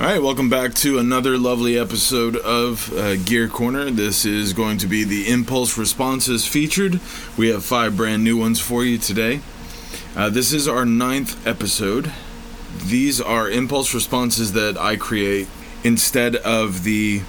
All right, welcome back to another lovely episode of uh, Gear Corner. This is going to be the Impulse Responses featured. We have five brand new ones for you today. Uh, this is our ninth episode. These are impulse responses that I create instead of the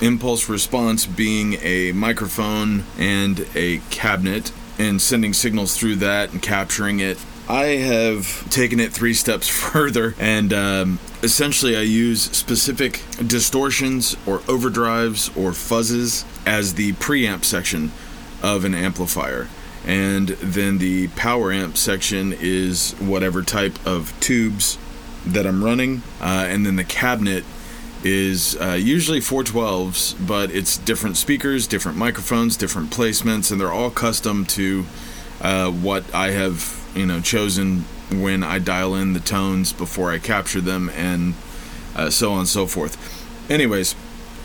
impulse response being a microphone and a cabinet and sending signals through that and capturing it I have taken it three steps further, and um, essentially, I use specific distortions or overdrives or fuzzes as the preamp section of an amplifier. And then the power amp section is whatever type of tubes that I'm running. Uh, and then the cabinet is uh, usually 412s, but it's different speakers, different microphones, different placements, and they're all custom to uh, what I have you know chosen when I dial in the tones before I capture them, and uh, so on and so forth. Anyways,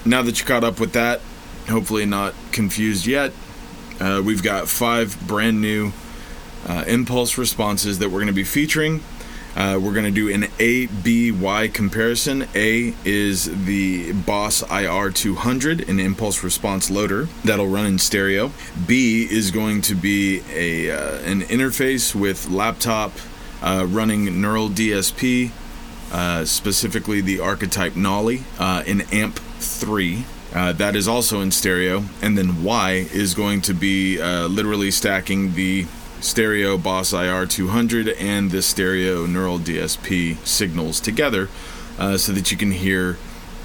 now that you're caught up with that, hopefully not confused yet, uh, we've got five brand new uh, impulse responses that we're going to be featuring. Uh, we're going to do an A B Y comparison. A is the Boss IR 200, an impulse response loader that'll run in stereo. B is going to be a uh, an interface with laptop uh, running Neural DSP, uh, specifically the archetype Nolly uh, in AMP 3. Uh, that is also in stereo. And then Y is going to be uh, literally stacking the stereo Boss IR 200 and the stereo Neural DSP signals together uh, so that you can hear,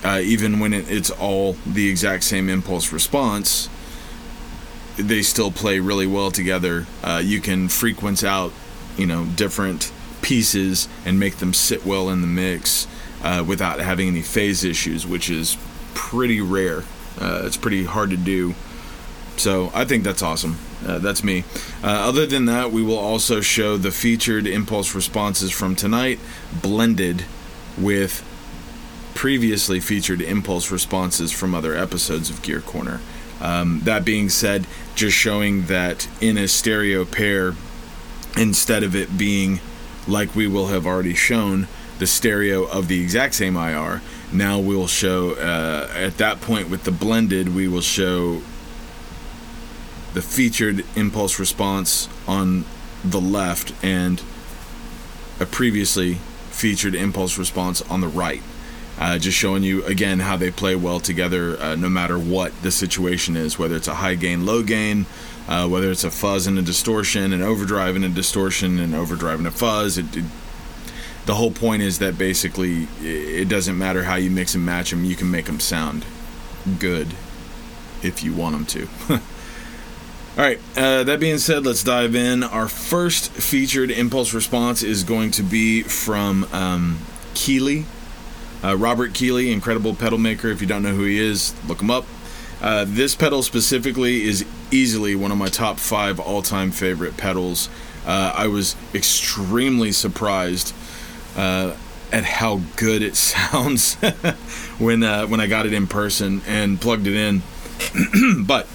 even when it, it's all the exact same impulse response, they still play really well together. Uh, you can frequency out, you know, different pieces and make them sit well in the mix uh, without having any phase issues, which is pretty rare. Uh, it's pretty hard to do. So I think that's awesome. Uh, that's me. Uh, other than that, we will also show the featured impulse responses from tonight blended with previously featured impulse responses from other episodes of Gear Corner. Um, that being said, just showing that in a stereo pair, instead of it being like we will have already shown the stereo of the exact same IR, now we'll show uh, at that point with the blended, we will show the featured impulse response on the left and a previously featured impulse response on the right. Uh, just showing you again how they play well together uh, no matter what the situation is, whether it's a high gain, low gain, uh, whether it's a fuzz and a distortion, an overdrive and a distortion, and overdrive and a fuzz. It, it, the whole point is that basically it doesn't matter how you mix and match them, you can make them sound good if you want them to. All right, uh, that being said, let's dive in. Our first featured impulse response is going to be from um, Keeley. Uh, Robert Keeley, incredible pedal maker. If you don't know who he is, look him up. Uh, this pedal specifically is easily one of my top five all time favorite pedals. Uh, I was extremely surprised uh, at how good it sounds when, uh, when I got it in person and plugged it in. but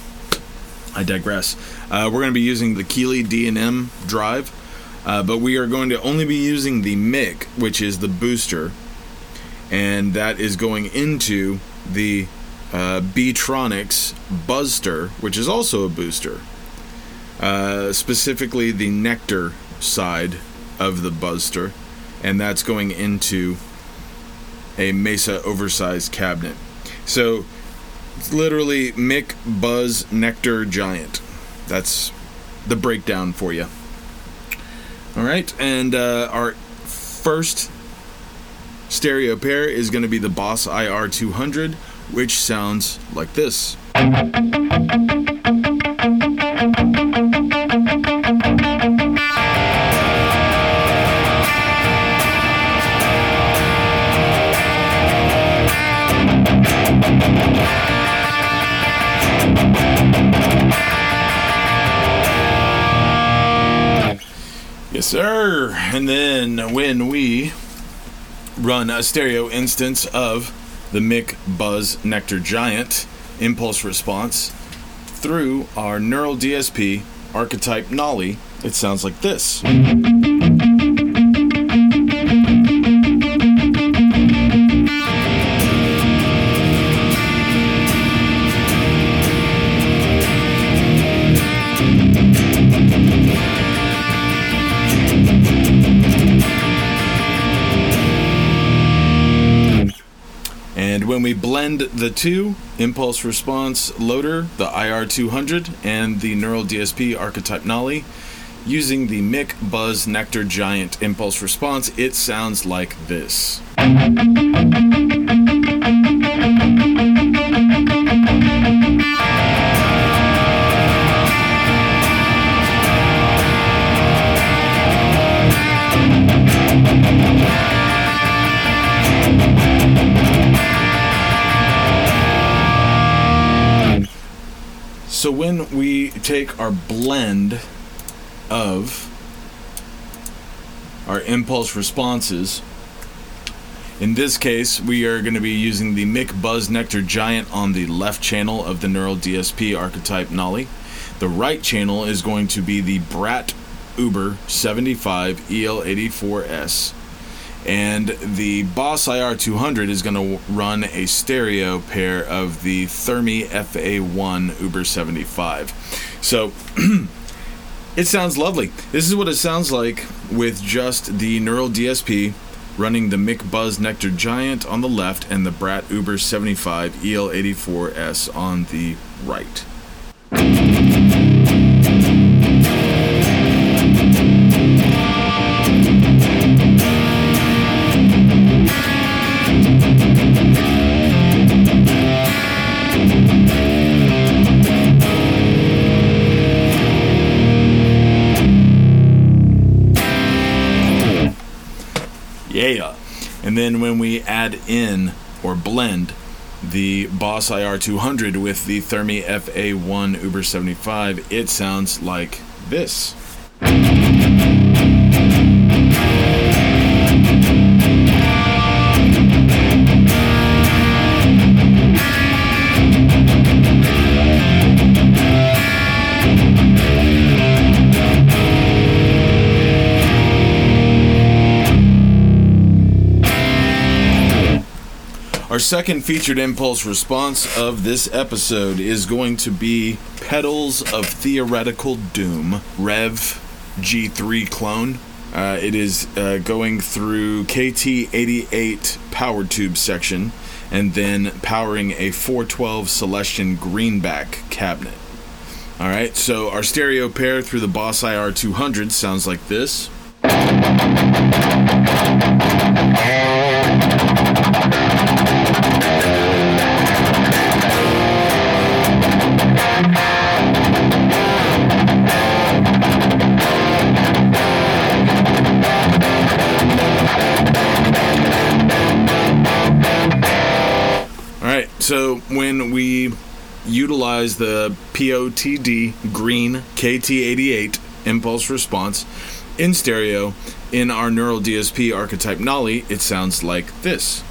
I digress. Uh, we're going to be using the Keeley D&M drive, uh, but we are going to only be using the Mick, which is the booster, and that is going into the uh, Beetronics Buzzster, which is also a booster. Uh, specifically, the Nectar side of the Buzzster, and that's going into a Mesa oversized cabinet. So it's literally Mick Buzz Nectar Giant. That's the breakdown for you. All right, and uh, our first stereo pair is going to be the Boss IR 200, which sounds like this. Yes, sir. And then when we run a stereo instance of the Mick Buzz Nectar Giant impulse response through our Neural DSP archetype Nolly, it sounds like this. We blend the two, impulse response loader, the IR200, and the Neural DSP archetype Nolly, using the Mic Buzz Nectar Giant impulse response, it sounds like this. So when we take our blend of our impulse responses, in this case, we are going to be using the Mic Buzz Nectar Giant on the left channel of the Neural DSP archetype Nolly. The right channel is going to be the Brat Uber 75 EL84S and the Boss IR200 is going to run a stereo pair of the Thermi FA1 Uber 75. So it sounds lovely. This is what it sounds like with just the Neural DSP running the Mic Buzz Nectar Giant on the left and the Brat Uber 75 EL84S on the right. And then when we add in or blend the Boss IR200 with the Thermi FA1 Uber 75, it sounds like this. Our second featured impulse response of this episode is going to be Pedals of Theoretical Doom, Revv G3 clone. Uh, it is uh, going through KT88 power tube section and then powering a 412 Celestion greenback cabinet. All right, so our stereo pair through the Boss IR 200 sounds like this. So when we utilize the POTD green KT88 impulse response in stereo in our Neural DSP archetype Nolly, it sounds like this.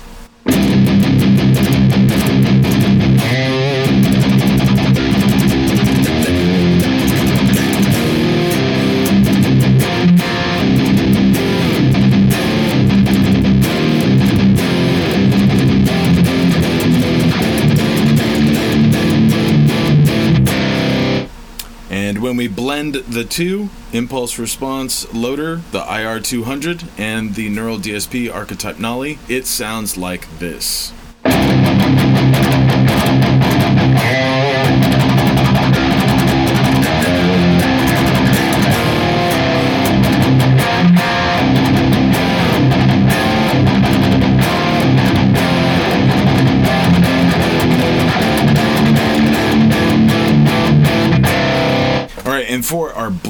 The two impulse response loader, the IR200, and the Neural DSP archetype Nolly, it sounds like this.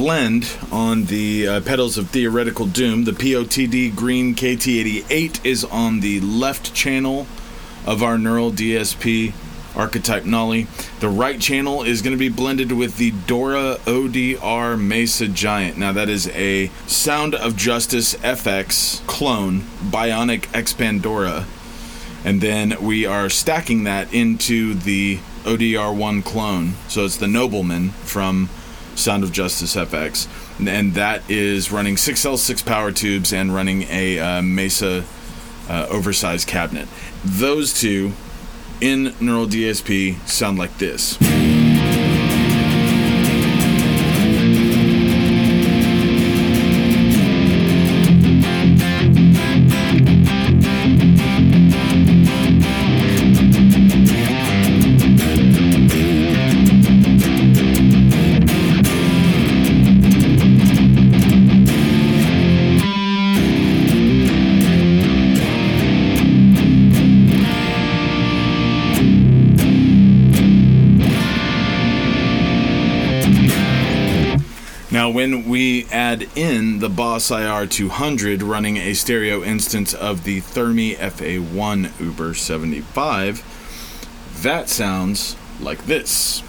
Blend on the uh, pedals of Theoretical Doom, the POTD Green KT88 is on the left channel of our Neural DSP archetype Nolly. The right channel is going to be blended with the Dora ODR Mesa Giant. Now, that is a Sound of Justice FX clone, Bionic Expandora. And then we are stacking that into the ODR1 clone. So it's the Nobleman from Sound of Justice FX, and that is running 6L6 power tubes and running a uh, Mesa uh, oversized cabinet. Those two in Neural DSP sound like this. Boss IR 200 running a stereo instance of the Thermi FA1 Uber 75, that sounds like this.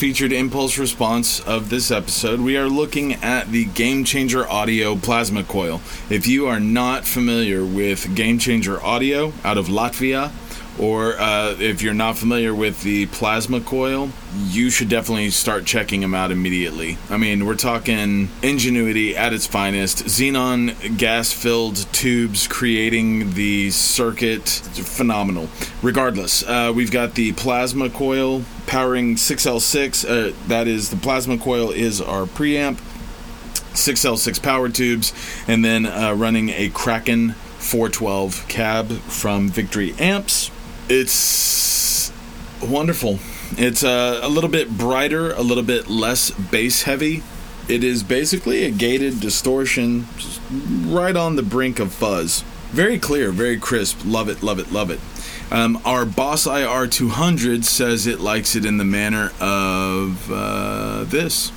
Featured impulse response of this episode, we are looking at the Game Changer Audio Plasma Coil. If you are not familiar with Game Changer Audio out of Latvia, or uh, if you're not familiar with the plasma coil, you should definitely start checking them out immediately. I mean, we're talking ingenuity at its finest, xenon gas filled tubes creating the circuit. Phenomenal. Regardless, uh, we've got the plasma coil powering 6L6. Uh, that is, the plasma coil is our preamp. 6L6 power tubes, and then uh, running a Kraken 412 cab from Victory Amps it's wonderful. It's uh, a little bit brighter, a little bit less bass heavy. It is basically a gated distortion, right on the brink of fuzz. Very clear, very crisp. Love it, love it, love it. Um, our Boss IR 200 says it likes it in the manner of uh, this.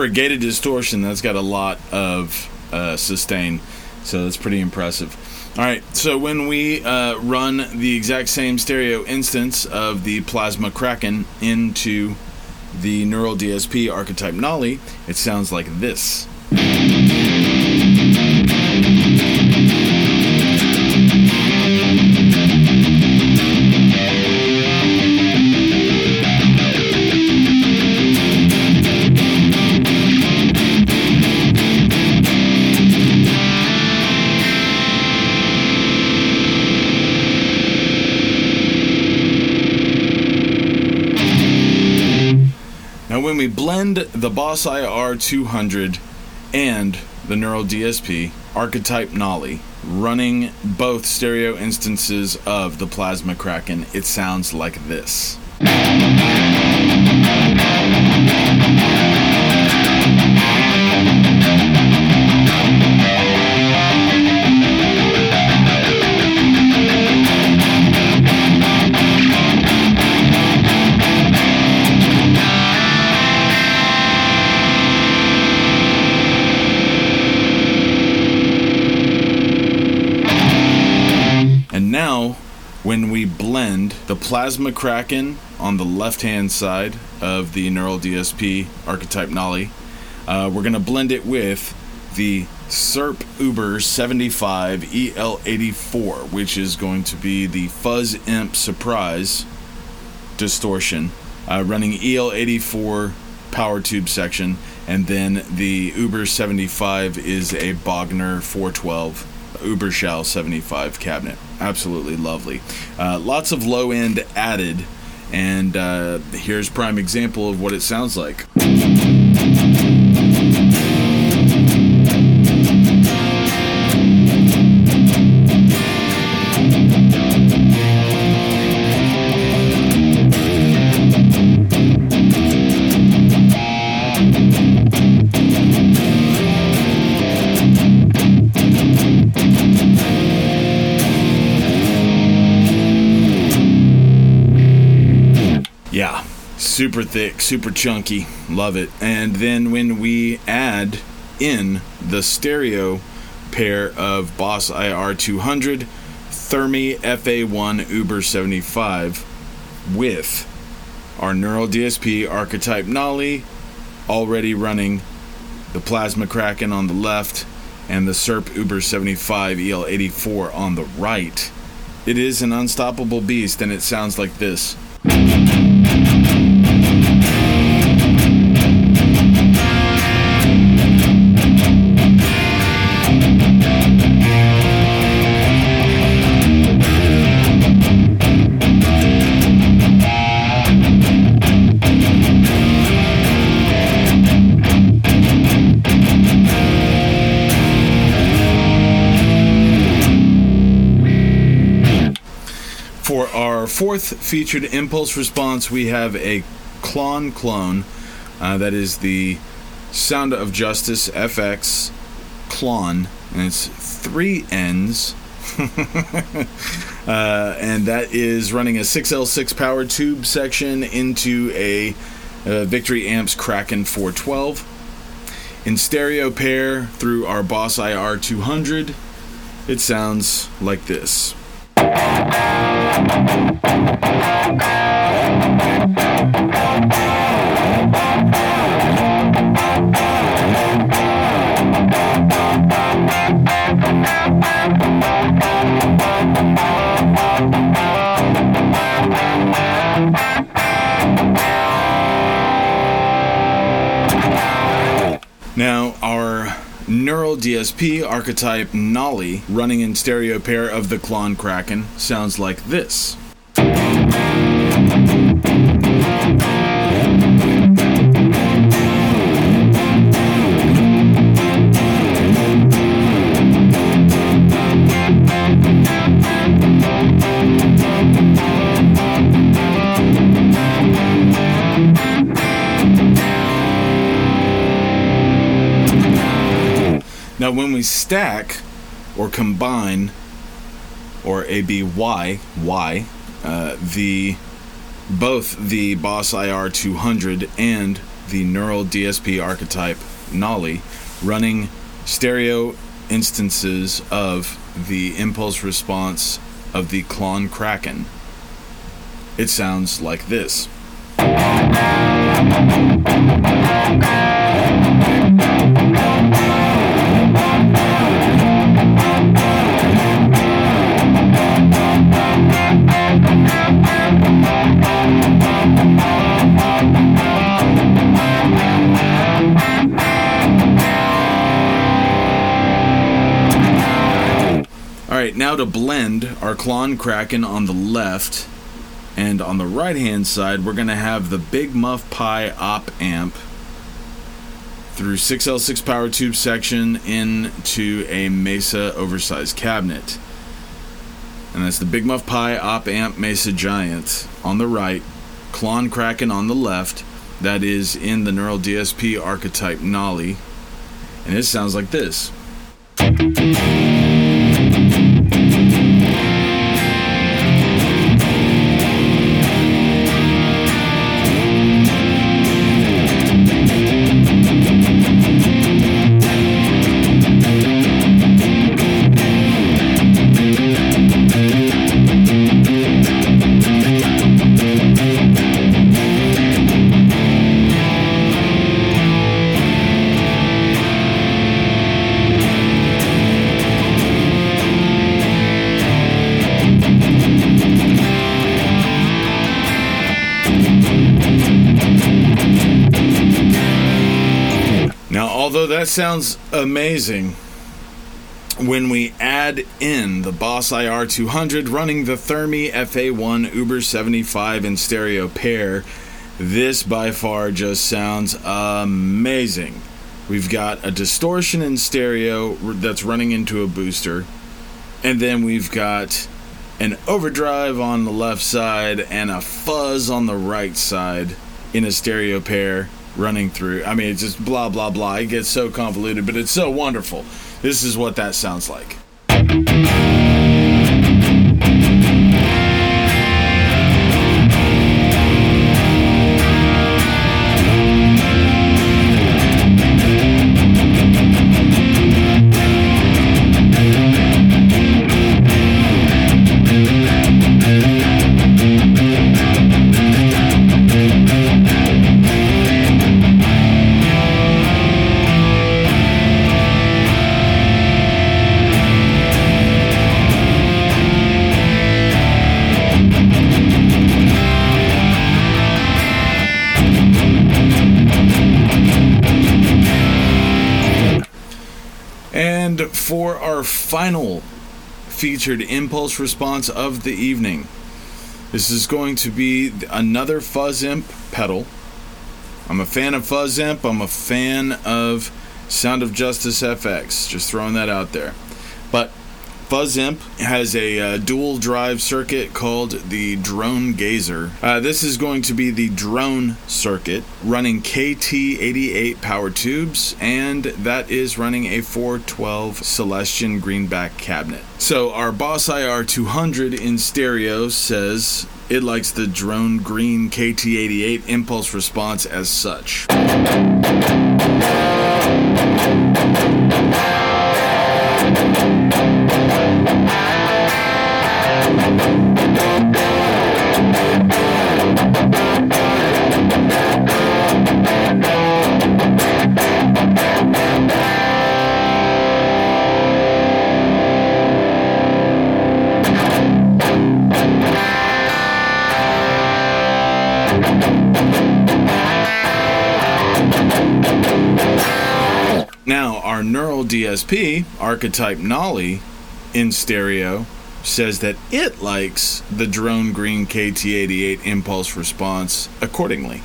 For a gated distortion, that's got a lot of uh, sustain, so that's pretty impressive. All right, so when we uh, run the exact same stereo instance of the Plasma Kraken into the Neural DSP archetype Nolly, it sounds like this. Blend the Boss IR 200 and the Neural DSP archetype Nolly, running both stereo instances of the Plasma Kraken, it sounds like this. When we blend the Plasma Kraken on the left hand side of the Neural DSP archetype Nolly, uh, we're going to blend it with the SERP Uber 75 EL84, which is going to be the Fuzz Imp Surprise distortion, uh, running EL84 power tube section, and then the Uber 75 is a Bogner 412 Uberschall 75 cabinet. Absolutely lovely. Uh, lots of low end added, and uh, here's prime example of what it sounds like. Super thick, super chunky. Love it. And then when we add in the stereo pair of Boss IR 200, Thermi FA1 Uber 75 with our Neural DSP archetype Nolly already running the Plasma Kraken on the left, and the SERP Uber 75 EL84 on the right. It is an unstoppable beast, and it sounds like this. Fourth featured impulse response, we have a Klon clone. Uh, that is the Sound of Justice FX Klon, and it's three N's. uh, and that is running a 6L6 power tube section into a, a Victory Amps Kraken 412. In stereo pair through our Boss IR 200, it sounds like this. Now, our Neural DSP archetype Nolly running in stereo pair of the Klon Kraken sounds like this. Now, when we stack or combine or ABY Y, uh, the both the Boss IR 200 and the Neural DSP archetype Nolly running stereo instances of the impulse response of the Klon Kraken. It sounds like this. Now to blend our Klon Kraken on the left, and on the right hand side, we're going to have the Big Muff Pi op amp through 6L6 power tube section into a Mesa oversized cabinet. And that's the Big Muff Pi op amp Mesa Giant on the right, Klon Kraken on the left. That is in the Neural DSP archetype Nolly. And it sounds like this. Sounds amazing, when we add in the Boss IR 200 running the Thermi FA1 Uber 75 in stereo pair, this by far just sounds amazing. We've got a distortion in stereo that's running into a booster, and then we've got an overdrive on the left side and a fuzz on the right side in a stereo pair running through. I mean, it's just blah, blah, blah. It gets so convoluted, but it's so wonderful. This is what that sounds like. For our final featured impulse response of the evening, this is going to be another Fuzz Imp pedal. I'm a fan of Fuzz Imp. I'm a fan of Sound of Justice FX. Just throwing that out there. But Fuzz Imp has a uh, dual drive circuit called the Drone Gazer. Uh, this is going to be the drone circuit running KT88 power tubes, and that is running a 412 Celestion greenback cabinet. So our Boss IR 200 in stereo says it likes the drone green KT88 impulse response as such. DSP, archetype Nolly, in stereo, says that it likes the drone green KT88 impulse response accordingly.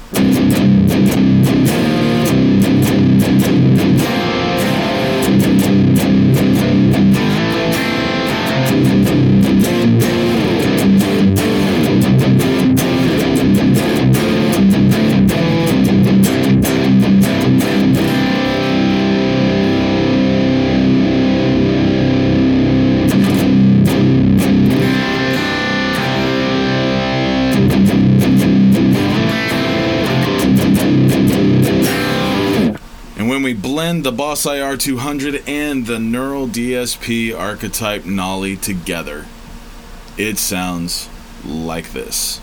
Boss IR 200 and the Neural DSP archetype Nolly together, it sounds like this.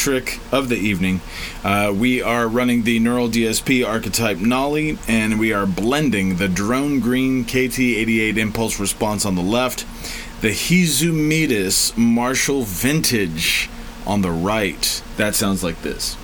Trick of the evening, uh, we are running the Neural DSP archetype Nolly, and we are blending the Drone Green KT88 impulse response on the left, the Hizumitas Marshall Vintage on the right. That sounds like this.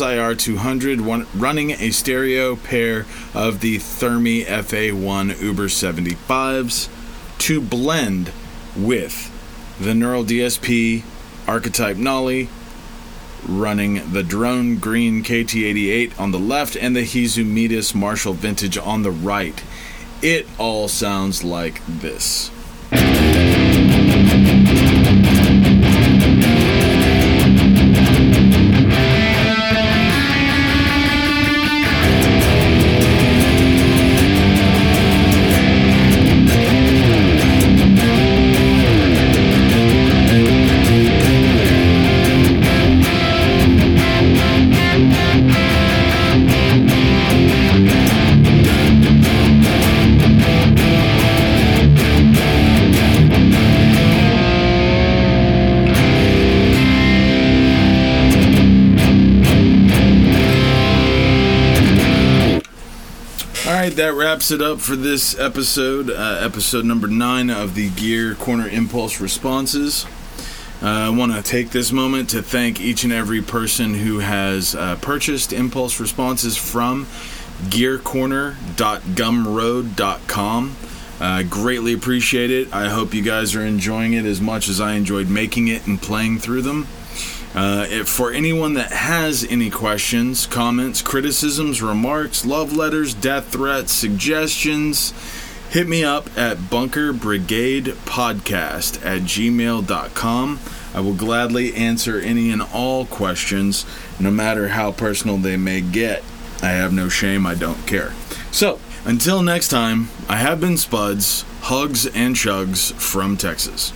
The Boss IR 200, one, running a stereo pair of the Thermi FA1 Uber 75s to blend with the Neural DSP archetype Nolly, running the Drone Green KT88 on the left and the Hizumitas Marshall Vintage on the right. It all sounds like this. It up for this episode, uh, episode number nine of the Gear Corner Impulse Responses. Uh, I want to take this moment to thank each and every person who has uh, purchased impulse responses from gearcorner.gumroad.com. I greatly appreciate it. I hope you guys are enjoying it as much as I enjoyed making it and playing through them. Uh, if, for anyone that has any questions, comments, criticisms, remarks, love letters, death threats, suggestions, hit me up at Bunker Brigade Podcast at gmail.com. I will gladly answer any and all questions, no matter how personal they may get. I have no shame, I don't care. So, until next time, I have been Spuds, hugs and chugs from Texas.